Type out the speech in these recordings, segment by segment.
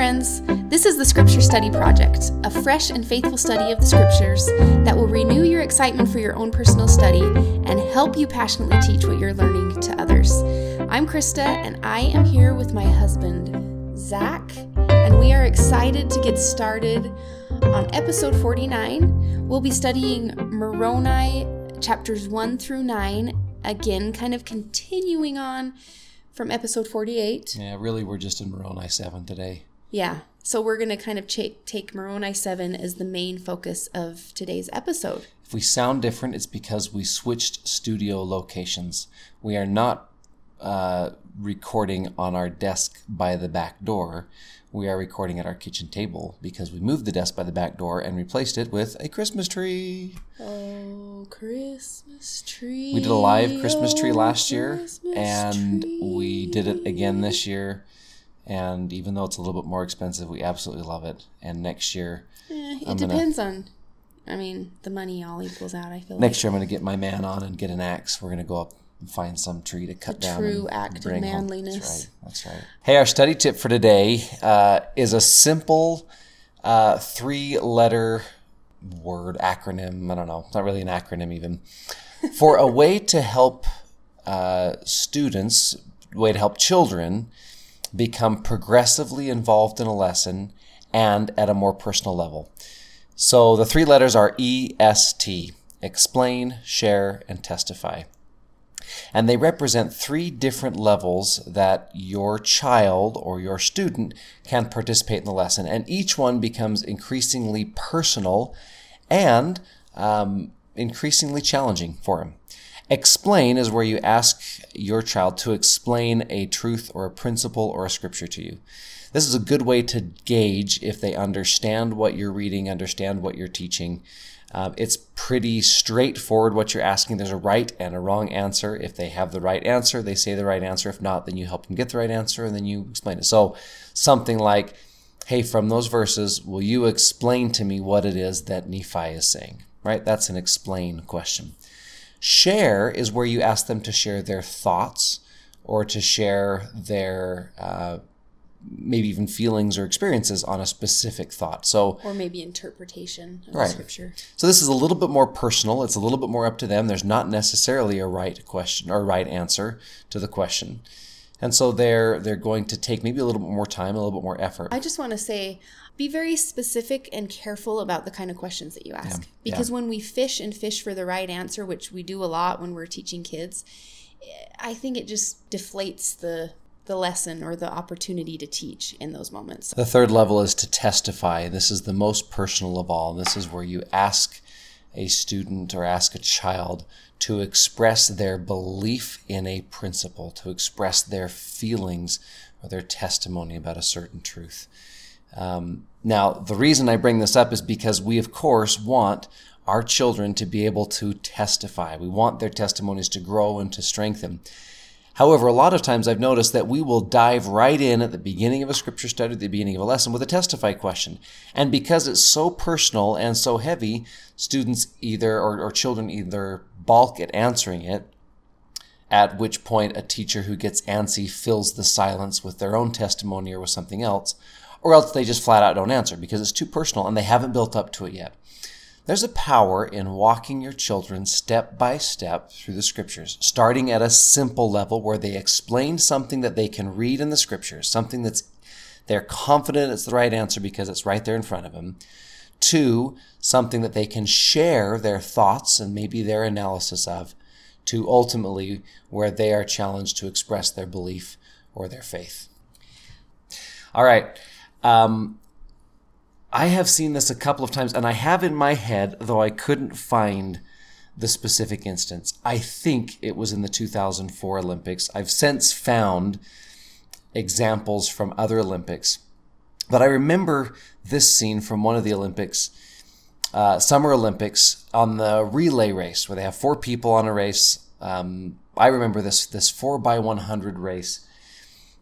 friends. This is the Scripture Study Project, a fresh and faithful study of the Scriptures that will renew your excitement for your own personal study and help you passionately teach what you're learning to others. I'm Krista, and I am here with my husband, Zach, and we are excited to get started on episode 49. We'll be studying Moroni chapters 1 through 9, again, kind of continuing on from episode 48. Yeah, really, we're just in Moroni 7 today. Yeah. So we're going to kind of ch- take Moroni 7 as the main focus of today's episode. If we sound different, it's because we switched studio locations. We are not uh, recording on our desk by the back door. We are recording at our kitchen table because we moved the desk by the back door and replaced it with a Christmas tree. Oh, Christmas tree. We did a live Christmas tree oh, last year, Christmas and we did it again this year. And even though it's a little bit more expensive, we absolutely love it. And next year, Eh, it I'm gonna- depends on. I mean, the money all equals out. I feel next year I'm going to get my man on and get an axe. We're going to go up and find some tree to cut The down. true act of manliness. That's right. That's right. Hey, our study tip for today uh, is a simple uh, three-letter word acronym. I don't know. It's not really an acronym even. For a way to help uh, students, way to help children become progressively involved in a lesson and at a more personal level. So the three letters are EST explain, share, and testify. And they represent three different levels that your child or your student can participate in the lesson. And each one becomes increasingly personal and um, increasingly challenging for him. Explain is where you ask your child to explain a truth or a principle or a scripture to you. This is a good way to gauge if they understand what you're reading, understand what you're teaching. Um, it's pretty straightforward what you're asking. There's a right and a wrong answer. If they have the right answer, they say the right answer. If not, then you help them get the right answer and then you explain it. So, something like, hey, from those verses, will you explain to me what it is that Nephi is saying? Right? That's an explain question. Share is where you ask them to share their thoughts or to share their uh, maybe even feelings or experiences on a specific thought. So, Or maybe interpretation of Right. the scripture. so this is a little bit more personal. It's a little bit more up to them. There's not necessarily a right question or right answer to the question. And so they're they're going to take maybe a little bit more time, a little bit more effort. I just want to say be very specific and careful about the kind of questions that you ask. Yeah. Because when we fish and fish for the right answer, which we do a lot when we're teaching kids, I think it just deflates the the lesson or the opportunity to teach in those moments. The third level is to testify. This is the most personal of all. This is where you ask a student or ask a child to express their belief in a principle, to express their feelings or their testimony about a certain truth. Um, now, the reason I bring this up is because we, of course, want our children to be able to testify. We want their testimonies to grow and to strengthen. However, a lot of times I've noticed that we will dive right in at the beginning of a scripture study, at the beginning of a lesson, with a testify question. And because it's so personal and so heavy, students either, or, or children either balk at answering it, at which point a teacher who gets antsy fills the silence with their own testimony or with something else, or else they just flat out don't answer because it's too personal and they haven't built up to it yet. There's a power in walking your children step by step through the scriptures, starting at a simple level where they explain something that they can read in the scriptures, something that's they're confident it's the right answer because it's right there in front of them. Two, something that they can share their thoughts and maybe their analysis of, to ultimately where they are challenged to express their belief or their faith. All right. Um, I have seen this a couple of times, and I have in my head, though I couldn't find the specific instance. I think it was in the 2004 Olympics. I've since found examples from other Olympics, but I remember this scene from one of the Olympics, uh, Summer Olympics, on the relay race where they have four people on a race. Um, I remember this this four by 100 race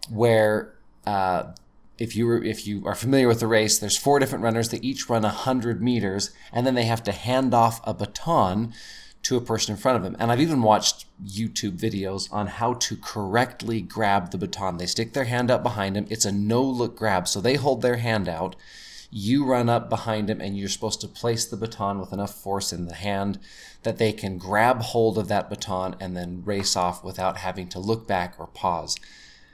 where uh, if you were, if you are familiar with the race, there's four different runners. They each run hundred meters, and then they have to hand off a baton to a person in front of them. And I've even watched YouTube videos on how to correctly grab the baton. They stick their hand up behind them. It's a no look grab. So they hold their hand out. You run up behind them and you're supposed to place the baton with enough force in the hand that they can grab hold of that baton and then race off without having to look back or pause.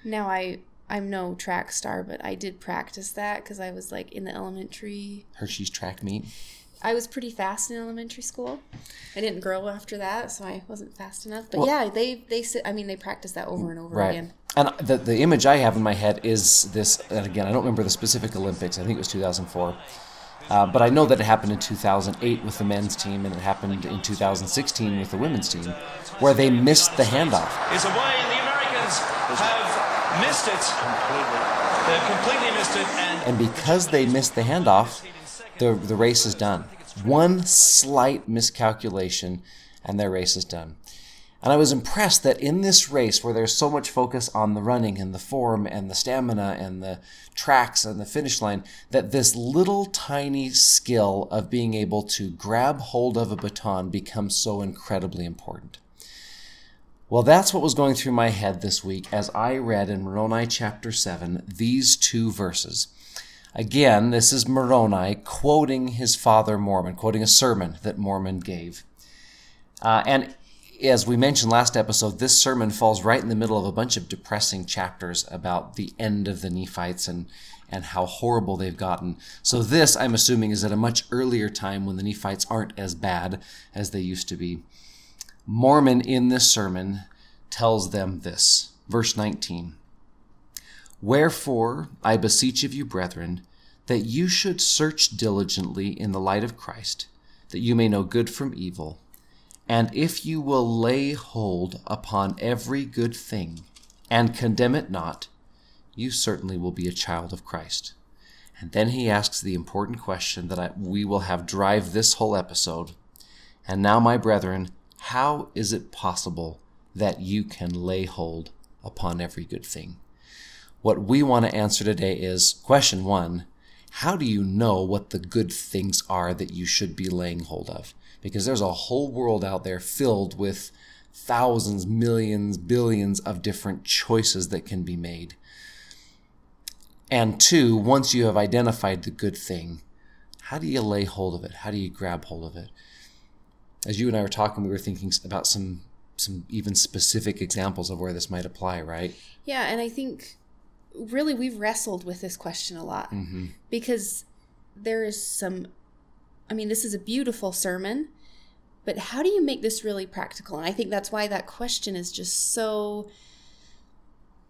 Now I I'm no track star, but I did practice that because I was like in the elementary. Hershey's track meet. I was pretty fast in elementary school. I didn't grow after that, so I wasn't fast enough. But Well- yeah, they they sit. I mean, they practice that over and over Right. again. And the, the image I have in my head is this, and again, I don't remember the specific Olympics. I think it was 2004. Uh, but I know that it happened in 2008 with the men's team, and it happened in 2016 with the women's team, where they missed the handoff. is away, and the Americans have missed it. They've completely missed it, and And because they missed the handoff, the, the race is done. One slight miscalculation, and their race is done. And I was impressed that in this race, where there's so much focus on the running and the form and the stamina and the tracks and the finish line, that this little tiny skill of being able to grab hold of a baton becomes so incredibly important. Well, that's what was going through my head this week as I read in Moroni chapter 7 these two verses. Again, this is Moroni quoting his father Mormon, quoting a sermon that Mormon gave. Uh, and as we mentioned last episode, this sermon falls right in the middle of a bunch of depressing chapters about the end of the Nephites and, and how horrible they've gotten. So, this, I'm assuming, is at a much earlier time when the Nephites aren't as bad as they used to be. Mormon in this sermon tells them this. Verse 19 Wherefore, I beseech of you, brethren, that you should search diligently in the light of Christ, that you may know good from evil. And if you will lay hold upon every good thing and condemn it not, you certainly will be a child of Christ. And then he asks the important question that I, we will have drive this whole episode. And now, my brethren, how is it possible that you can lay hold upon every good thing? What we want to answer today is question one How do you know what the good things are that you should be laying hold of? Because there's a whole world out there filled with thousands, millions, billions of different choices that can be made. And two, once you have identified the good thing, how do you lay hold of it? How do you grab hold of it? As you and I were talking, we were thinking about some some even specific examples of where this might apply, right? Yeah, and I think really we've wrestled with this question a lot mm-hmm. because there is some. I mean, this is a beautiful sermon, but how do you make this really practical? And I think that's why that question is just so,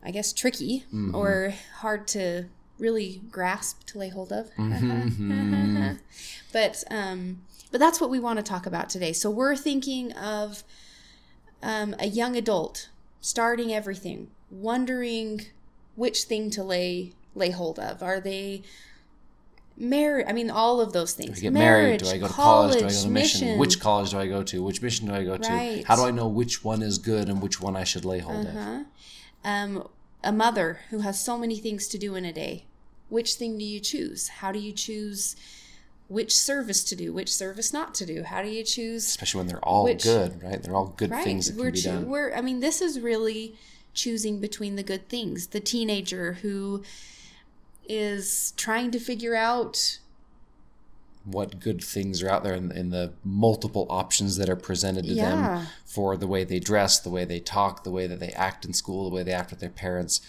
I guess, tricky mm-hmm. or hard to really grasp to lay hold of. Mm-hmm. but um, but that's what we want to talk about today. So we're thinking of um, a young adult starting everything, wondering which thing to lay lay hold of. Are they married? I mean, all of those things. Do I get married? Do I go to college? Do I go to mission. mission? Which college do I go to? Which mission do I go to? Right. How do I know which one is good and which one I should lay hold of? um, a mother who has so many things to do in a day. Which thing do you choose? How do you choose which service to do, which service not to do? How do you choose? Especially when they're all Which- good, right? They're all good Right, things that we're can be choo- done. we're. I mean, this is really choosing between the good things. The teenager who is trying to figure out What good things are out there in, in the multiple options that are presented to Yeah. them for the way they dress, the way they talk, the way that they act in school, the way they act with their parents.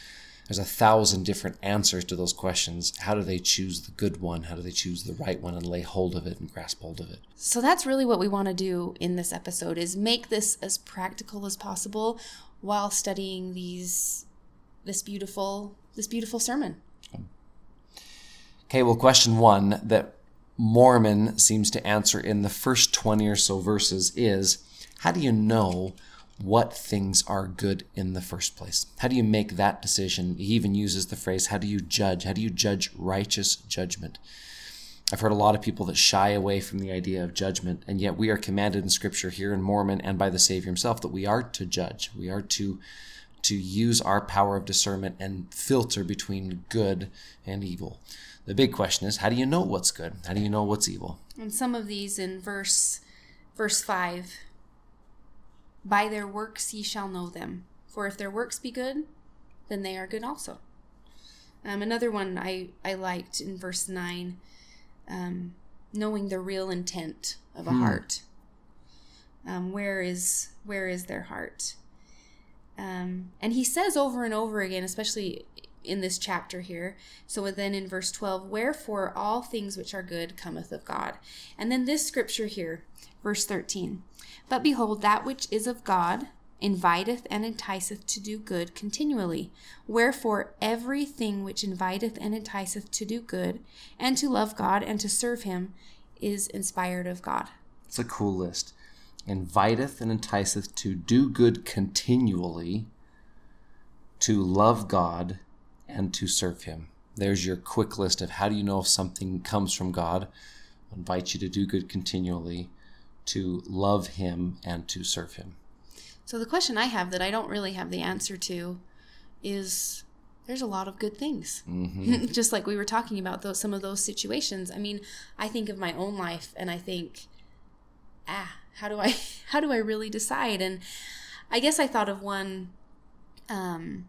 There's a thousand different answers to those questions. How do they choose the good one? How do they choose the right one and lay hold of it and grasp hold of it? So that's really what we want to do in this episode is make this as practical as possible while studying these this beautiful this beautiful sermon. Okay, well, question one that Mormon seems to answer in the first 20 or so verses is how do you know what things are good in the first place? How do you make that decision? He even uses the phrase, how do you judge? How do you judge righteous judgment? I've heard a lot of people that shy away from the idea of judgment, and yet we are commanded in Scripture here in Mormon and by the Savior himself that we are to judge. We are to to use our power of discernment and filter between good and evil. The big question is, how do you know what's good? How do you know what's evil? And some of these in verse verse 5 By their works ye shall know them. For if their works be good, then they are good also. Um, another one I, I liked in verse 9 um, knowing the real intent of a Hmm. heart. Um, where is where is their heart? Um, and he says over and over again, especially in this chapter here. So then in verse 12, wherefore all things which are good cometh of God. And then this scripture here, verse 13. But behold, that which is of God inviteth and enticeth to do good continually. Wherefore everything which inviteth and enticeth to do good, and to love God and to serve him, is inspired of God. It's a cool list. Inviteth and enticeth to do good continually, to love God, and to serve Him. There's your quick list of how do you know if something comes from God. I Invite you to do good continually, to love Him, and to serve Him. So the question I have that I don't really have the answer to is there's a lot of good things. Just like we were talking about those some of those situations. I mean, I think of my own life and I think ah, how do I how do I really decide? And I guess I thought of one um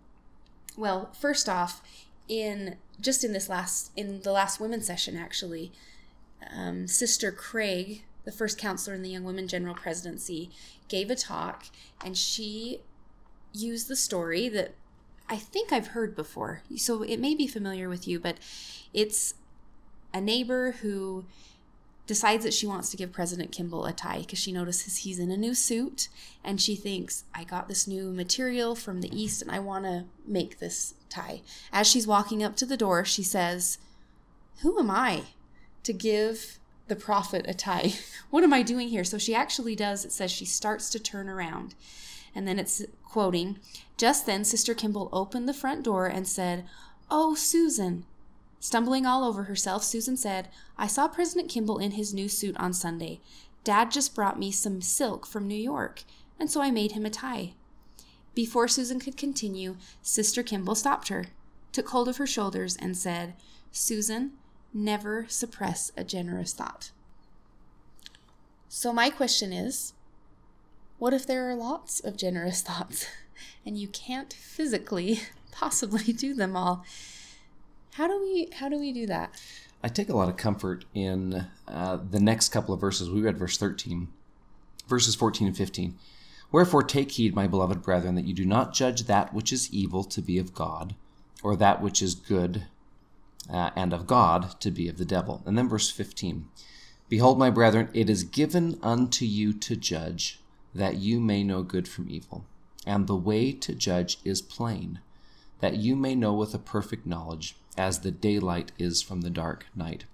well, first off, in just in this last in the last women's session actually, um, Sister Craig, the first counselor in the Young Women General Presidency, gave a talk and she used the story that I think I've heard before. So it may be familiar with you, but it's a neighbor who decides that she wants to give President Kimball a tie because she notices he's in a new suit and she thinks, I got this new material from the East and I want to make this tie. As she's walking up to the door, she says, Who am I to give the prophet a tie? what am I doing here? So she actually does, it says she starts to turn around. And then it's quoting, Just then Sister Kimball opened the front door and said, Oh, Susan. Stumbling all over herself, Susan said, I saw President Kimball in his new suit on Sunday. Dad just brought me some silk from New York, and so I made him a tie. Before Susan could continue, Sister Kimball stopped her, took hold of her shoulders, and said, Susan, never suppress a generous thought. So, my question is what if there are lots of generous thoughts and you can't physically possibly do them all? How do we how do we do that? I take a lot of comfort in uh, the next couple of verses. We read verse 13, verses 14 and 15. Wherefore take heed, my beloved brethren, that you do not judge that which is evil to be of God, or that which is good uh, and of God to be of the devil. And then verse 15. Behold, my brethren, it is given unto you to judge, that you may know good from evil. And the way to judge is plain, that you may know with a perfect knowledge, as the daylight is from the dark night.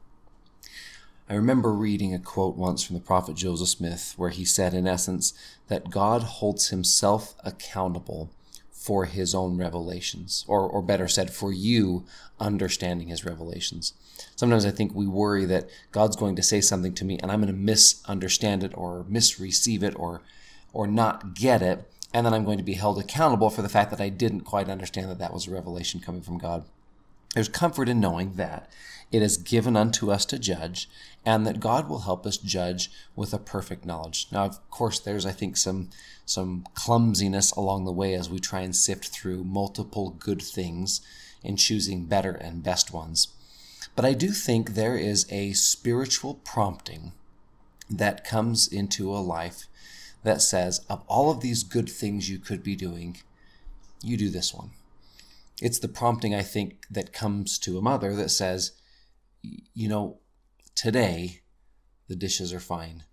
I remember reading a quote once from the prophet Joseph Smith where he said, in essence, that God holds himself accountable for his own revelations, or, or better said, for you understanding his revelations. Sometimes I think we worry that God's going to say something to me and I'm going to misunderstand it or misreceive it or, or not get it, and then I'm going to be held accountable for the fact that I didn't quite understand that that was a revelation coming from God. There's comfort in knowing that it is given unto us to judge, and that God will help us judge with a perfect knowledge. Now, of course, there's I think some some clumsiness along the way as we try and sift through multiple good things in choosing better and best ones. But I do think there is a spiritual prompting that comes into a life that says, of all of these good things you could be doing, you do this one it's the prompting I think that comes to a mother that says, you know, today the dishes are fine.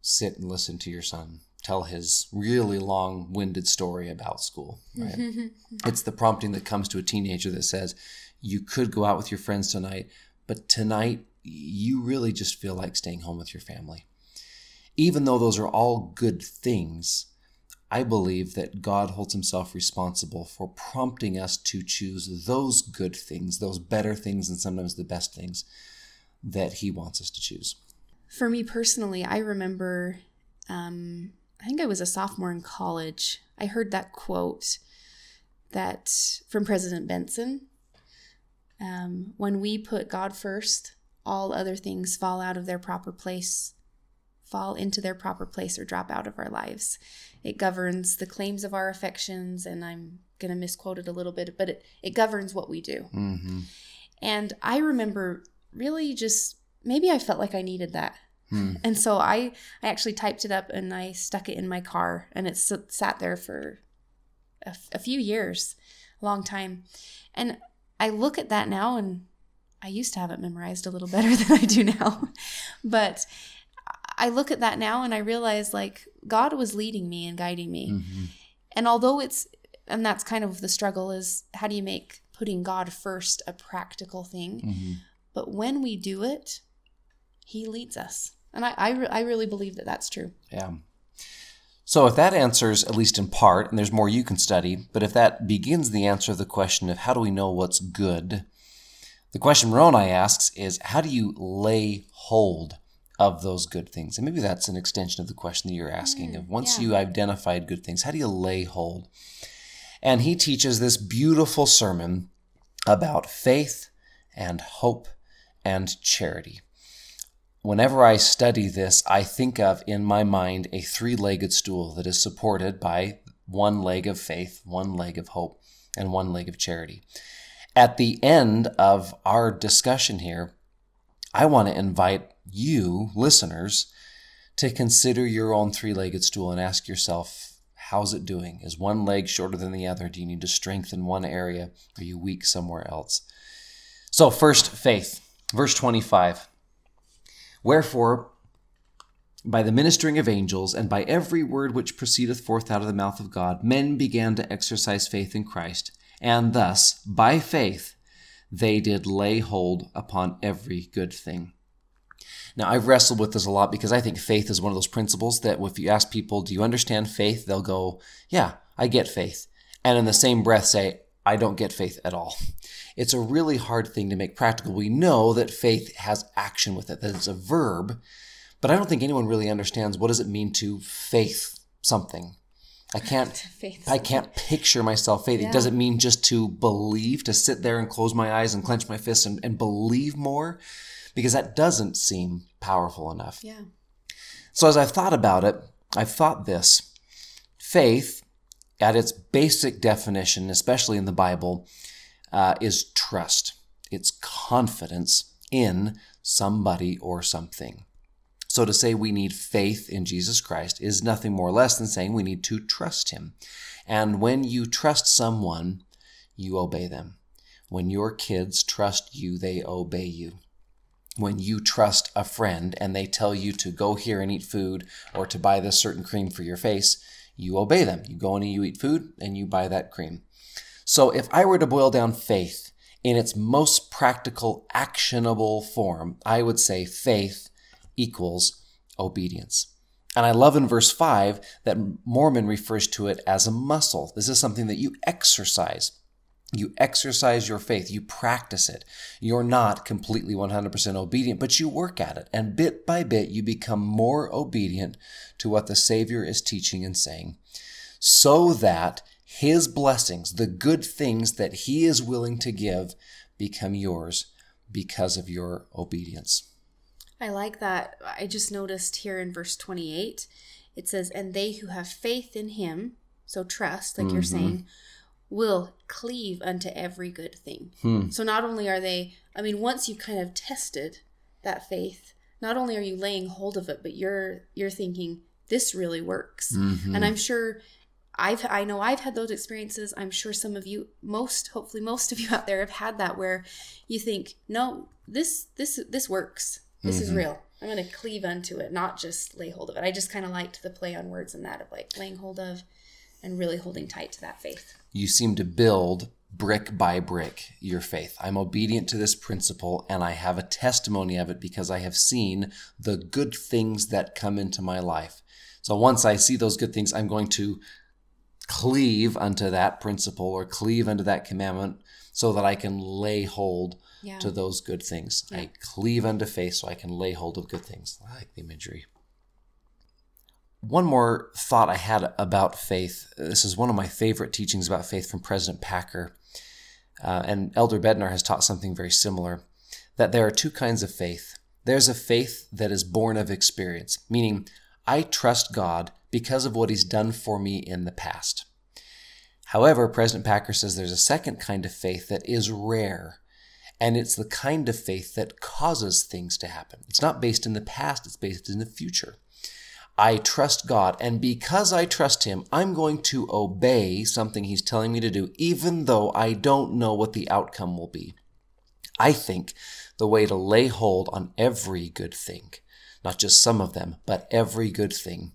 Sit and listen to your son tell his really long-winded story about school. Right? it's the prompting that comes to a teenager that says, you could go out with your friends tonight, but tonight you really just feel like staying home with your family. Even though those are all good things, I believe that God holds himself responsible for prompting us to choose those good things, those better things, and sometimes the best things that he wants us to choose. For me personally, I remember, um, I think I was a sophomore in college. I heard that quote that from President Benson. Um, when we put God first, all other things fall out of their proper place fall into their proper place or drop out of our lives. It governs the claims of our affections, and I'm going to misquote it a little bit, but it, it governs what we do. Mm-hmm. And I remember really just maybe I felt like I needed that. Hmm. And so I, I actually typed it up and I stuck it in my car, and it s- sat there for a, f- a few years, a long time. And I look at that now, and I used to have it memorized a little better than I do now. but I look at that now and I realize like God was leading me and guiding me. Mm-hmm. And although it's, and that's kind of the struggle is how do you make putting God first a practical thing? Mm-hmm. But when we do it, He leads us. And I, I, re- I really believe that that's true. Yeah. So if that answers, at least in part, and there's more you can study, but if that begins the answer of the question of how do we know what's good, the question Moroni asks is how do you lay hold of those good things? And maybe that's an extension of the question that you're asking of mm, once yeah. you identified good things, how do you lay hold? And he teaches this beautiful sermon about faith and hope and charity. Whenever I study this, I think of in my mind a three legged stool that is supported by one leg of faith, one leg of hope, and one leg of charity. At the end of our discussion here, I want to invite you, listeners, to consider your own three legged stool and ask yourself, how's it doing? Is one leg shorter than the other? Do you need to strengthen one area? Are you weak somewhere else? So, first, faith. Verse 25. Wherefore, by the ministering of angels, and by every word which proceedeth forth out of the mouth of God, men began to exercise faith in Christ, and thus, by faith, they did lay hold upon every good thing. Now, I've wrestled with this a lot because I think faith is one of those principles that if you ask people, do you understand faith? They'll go, yeah, I get faith. And in the same breath say, I don't get faith at all. It's a really hard thing to make practical. We know that faith has action with it, that it's a verb, but I don't think anyone really understands what does it mean to faith something. I can't Faith I can't picture myself faith. Yeah. It doesn't mean just to believe, to sit there and close my eyes and clench my fists and, and believe more, because that doesn't seem powerful enough. Yeah. So as I've thought about it, I've thought this faith, at its basic definition, especially in the Bible, uh, is trust. It's confidence in somebody or something. So to say we need faith in Jesus Christ is nothing more or less than saying we need to trust him. And when you trust someone, you obey them. When your kids trust you, they obey you when you trust a friend and they tell you to go here and eat food or to buy this certain cream for your face, you obey them. You go in and you eat food and you buy that cream. So if I were to boil down faith in its most practical, actionable form, I would say faith equals obedience. And I love in verse 5 that Mormon refers to it as a muscle. This is something that you exercise. You exercise your faith, you practice it. You're not completely 100% obedient, but you work at it. And bit by bit, you become more obedient to what the Savior is teaching and saying, so that His blessings, the good things that He is willing to give, become yours because of your obedience. I like that. I just noticed here in verse 28, it says, And they who have faith in him, so trust, like you're mm-hmm. saying, will cleave unto every good thing. Hmm. So not only are they, I mean, once you've kind of tested that faith, not only are you laying hold of it, but you're you're thinking this really works. Mm-hmm. And I'm sure I've I know I've had those experiences. I'm sure some of you, most hopefully most of you out there have had that where you think, no, this this this works. This is mm-hmm. real. I'm going to cleave unto it, not just lay hold of it. I just kind of liked the play on words in that of like laying hold of and really holding tight to that faith. You seem to build brick by brick your faith. I'm obedient to this principle and I have a testimony of it because I have seen the good things that come into my life. So once I see those good things, I'm going to cleave unto that principle or cleave unto that commandment so that I can lay hold Yeah. to those good things. I cleave unto faith so I can lay hold of good things. I like the imagery. One more thought I had about faith. This is one of my favorite teachings about faith from President Packer. Uh, and Elder Bednar has taught something very similar that there are two kinds of faith There's a faith that is born of experience, meaning I trust God because of what He's done for me in the past. However, President Packer says there's a second kind of faith that is rare, and it's the kind of faith that causes things to happen. It's not based in the past, it's based in the future. I trust God, and because I trust Him, I'm going to obey something He's telling me to do, even though I don't know what the outcome will be. I think the way to lay hold on every good thing, not just some of them, but every good thing,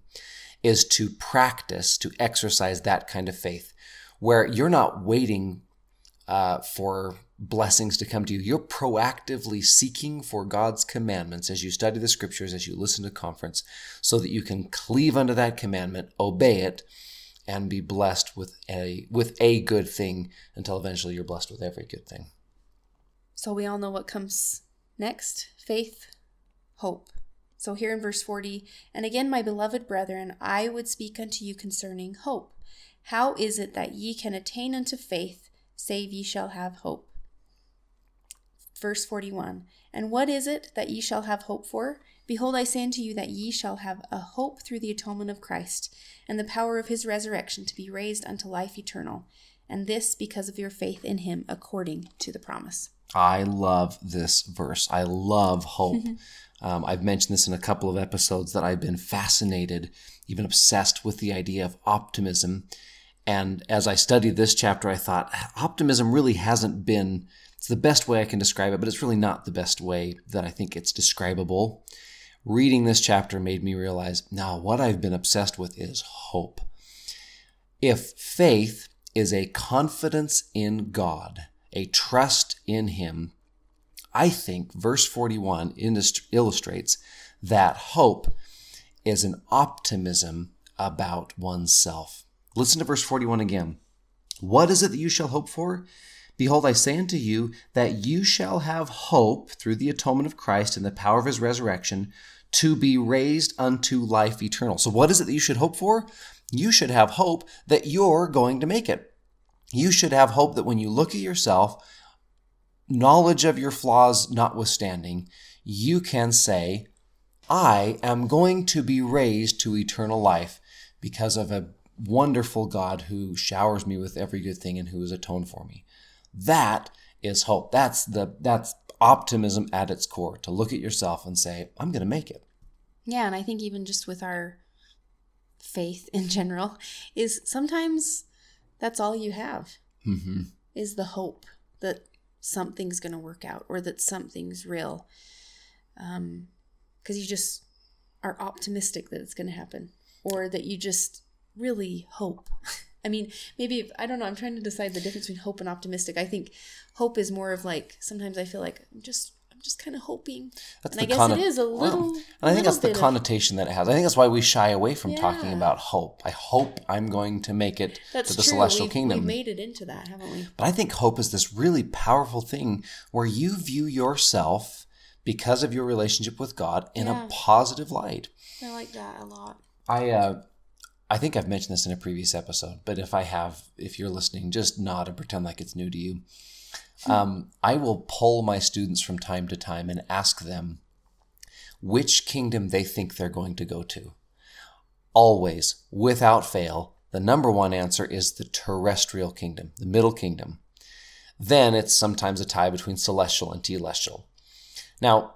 is to practice, to exercise that kind of faith, where you're not waiting uh, for blessings to come to you. You're proactively seeking for God's commandments as you study the scriptures, as you listen to conference, so that you can cleave unto that commandment, obey it, and be blessed with a with a good thing until eventually you're blessed with every good thing. So we all know what comes next faith, hope. So here in verse 40, and again, my beloved brethren, I would speak unto you concerning hope. How is it that ye can attain unto faith, save ye shall have hope? Verse 41 And what is it that ye shall have hope for? Behold, I say unto you that ye shall have a hope through the atonement of Christ, and the power of his resurrection to be raised unto life eternal, and this because of your faith in him according to the promise. I love this verse. I love hope. um, I've mentioned this in a couple of episodes that I've been fascinated, even obsessed with the idea of optimism. And as I studied this chapter, I thought optimism really hasn't been, it's the best way I can describe it, but it's really not the best way that I think it's describable. Reading this chapter made me realize now what I've been obsessed with is hope. If faith is a confidence in God, a trust in Him, I think verse 41 illustrates that hope is an optimism about oneself. Listen to verse 41 again. What is it that you shall hope for? Behold, I say unto you that you shall have hope through the atonement of Christ and the power of his resurrection to be raised unto life eternal. So, what is it that you should hope for? You should have hope that you're going to make it. You should have hope that when you look at yourself, knowledge of your flaws notwithstanding, you can say, I am going to be raised to eternal life because of a wonderful God who showers me with every good thing and who has atoned for me. That is hope. That's the that's optimism at its core to look at yourself and say, I'm going to make it. Yeah, and I think even just with our faith in general is sometimes that's all you have Mm-hmm. is the hope that something's going to work out or that something's real. Um, because you just are optimistic that it's going to happen or that you just really hope. I mean, maybe if, I don't know. I'm trying to decide the difference between hope and optimistic. I think hope is more of like sometimes I feel like I'm just I'm just kind of hoping, That's and I the guess conno- it is a little. and I think that's the bit of- connotation that it has. I think that's why we shy away from talking about hope. I hope I'm going to make it That's to the true. celestial we've, kingdom. We've made it into that, haven't we? But I think hope is this really powerful thing where you view yourself because of your relationship with God in Yeah. a positive light. I like that a lot. I uh, I think I've mentioned this in a previous episode, but if I have, if you're listening, just nod and pretend like it's new to you. Um, I will poll my students from time to time and ask them which kingdom they think they're going to go to. Always, without fail, the number one answer is the terrestrial kingdom, the middle kingdom. Then it's sometimes a tie between celestial and telestial. Now,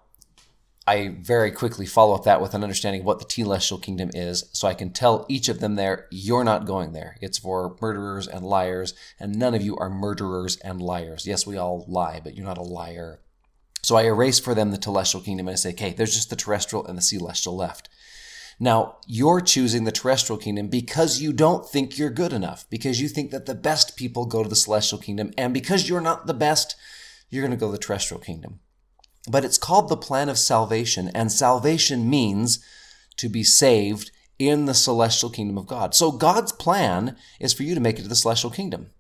I very quickly follow up that with an understanding of what the telestial kingdom is, so I can tell each of them there, you're not going there. It's for murderers and liars, and none of you are murderers and liars. Yes, we all lie, but you're not a liar. So I erase for them the telestial kingdom and I say, okay, there's just the terrestrial and the celestial left. Now, you're choosing the terrestrial kingdom because you don't think you're good enough, because you think that the best people go to the celestial kingdom, and because you're not the best, you're going to go to the terrestrial kingdom. But it's called the plan of salvation, and salvation means to be saved in the celestial kingdom of God. So God's plan is for you to make it to the celestial kingdom.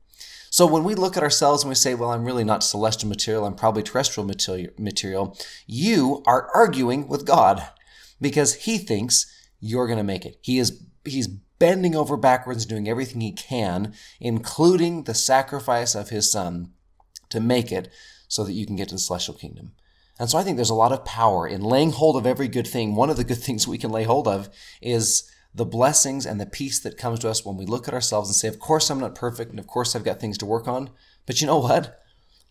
So when we look at ourselves and we say, well, I'm really not celestial material, I'm probably terrestrial material, you are arguing with God because he thinks you're going to make it. He is he's bending over backwards doing everything he can, including the sacrifice of his son to make it so that you can get to the celestial kingdom. And so I think there's a lot of power in laying hold of every good thing. One of the good things we can lay hold of is the blessings and the peace that comes to us when we look at ourselves and say, Of course, I'm not perfect, and of course, I've got things to work on. But you know what?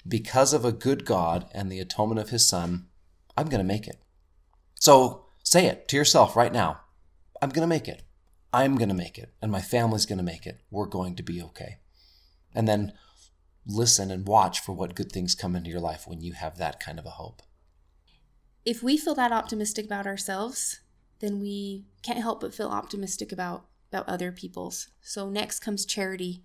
Because of a good God and the atonement of His Son, I'm going to make it. So say it to yourself right now I'm going to make it. I'm going to make it. And my family's going to make it. We're going to be okay. And then listen and watch for what good things come into your life when you have that kind of a hope. If we feel that optimistic about ourselves, then we can't help but feel optimistic about about other people's. So next comes charity.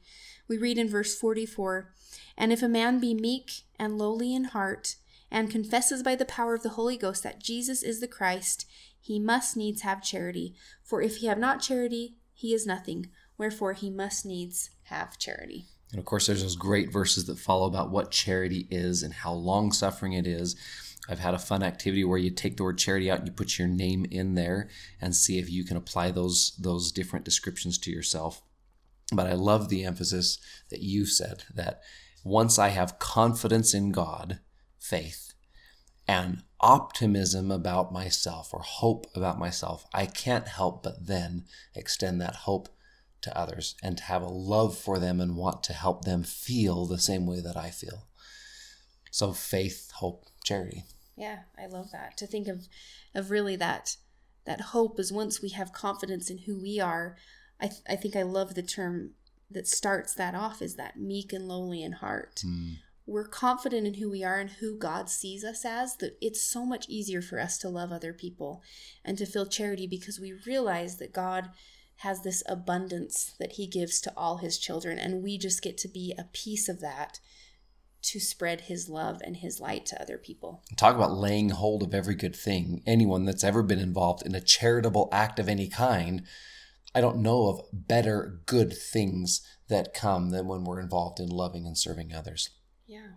We read in verse 44, and if a man be meek and lowly in heart and confesses by the power of the Holy Ghost that Jesus is the Christ, he must needs have charity. For if he have not charity, he is nothing. Wherefore he must needs have charity. And of course, there's those great verses that follow about what charity is and how long suffering it is. I've had a fun activity where you take the word charity out and you put your name in there and see if you can apply those those different descriptions to yourself. But I love the emphasis that you said that once I have confidence in God, faith, and optimism about myself or hope about myself, I can't help but then extend that hope to others and to have a love for them and want to help them feel the same way that I feel. So faith, hope, charity. Yeah, I love that. To think of of really that that hope is once we have confidence in who we are. I th- I think I love the term that starts that off is that meek and lowly in heart. Mm. We're confident in who we are and who God sees us as that it's so much easier for us to love other people and to feel charity because we realize that God has this abundance that he gives to all his children and we just get to be a piece of that to spread his love and his light to other people. Talk about laying hold of every good thing. Anyone that's ever been involved in a charitable act of any kind, I don't know of better good things that come than when we're involved in loving and serving others. Yeah.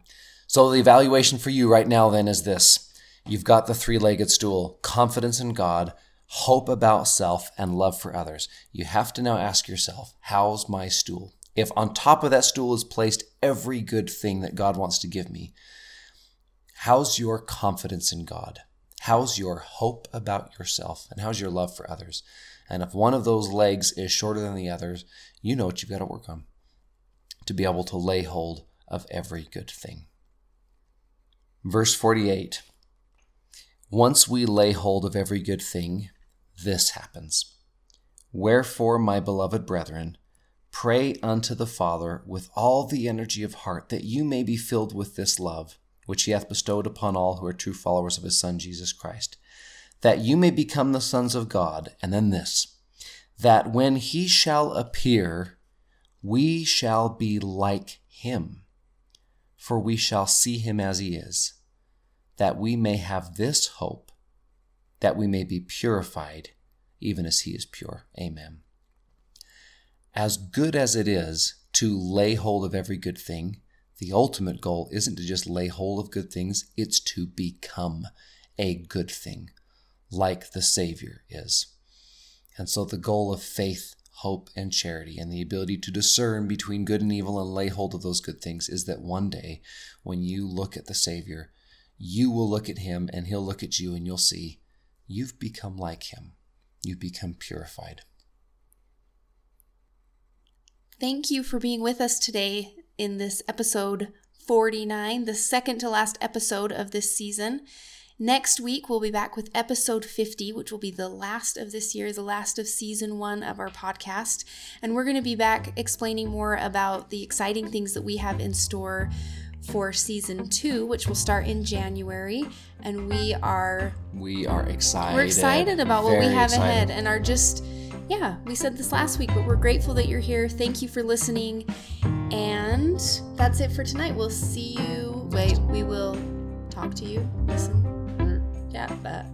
So the evaluation for you right now then is this. You've got the three-legged stool, confidence in God, hope about self, and love for others. You have to now ask yourself, how's my stool? If on top of that stool is placed every good thing that God wants to give me, how's your confidence in God? How's your hope about yourself? And how's your love for others? And if one of those legs is shorter than the others, you know what you've got to work on to be able to lay hold of every good thing. Verse 48 Once we lay hold of every good thing, this happens. Wherefore, my beloved brethren, Pray unto the Father with all the energy of heart that you may be filled with this love, which he hath bestowed upon all who are true followers of his Son, Jesus Christ, that you may become the sons of God. And then this, that when he shall appear, we shall be like him, for we shall see him as he is, that we may have this hope, that we may be purified, even as he is pure. Amen as good as it is to lay hold of every good thing, the ultimate goal isn't to just lay hold of good things, it's to become a good thing, like the Savior is. And so the goal of faith, hope, and charity, and the ability to discern between good and evil and lay hold of those good things, is that one day when you look at the Savior, you will look at him and he'll look at you and you'll see you've become like him. You've become purified. Thank you for being with us today in this episode 49, the second to last episode of this season. Next week, we'll be back with episode 50, which will be the last of this year, the last of season one of our podcast. And we're going to be back explaining more about the exciting things that we have in store for season two, which will start in January. And we are we are excited. We're excited about what we have excited. ahead and are just yeah, we said this last week, but we're grateful that you're here. Thank you for listening. And that's it for tonight. We'll see you. Wait, we will talk to you. Listen. Mm, yeah, but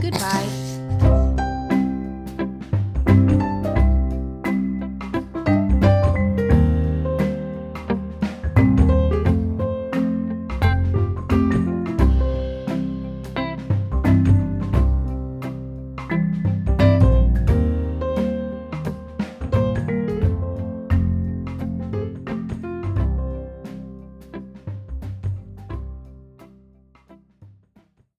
goodbye.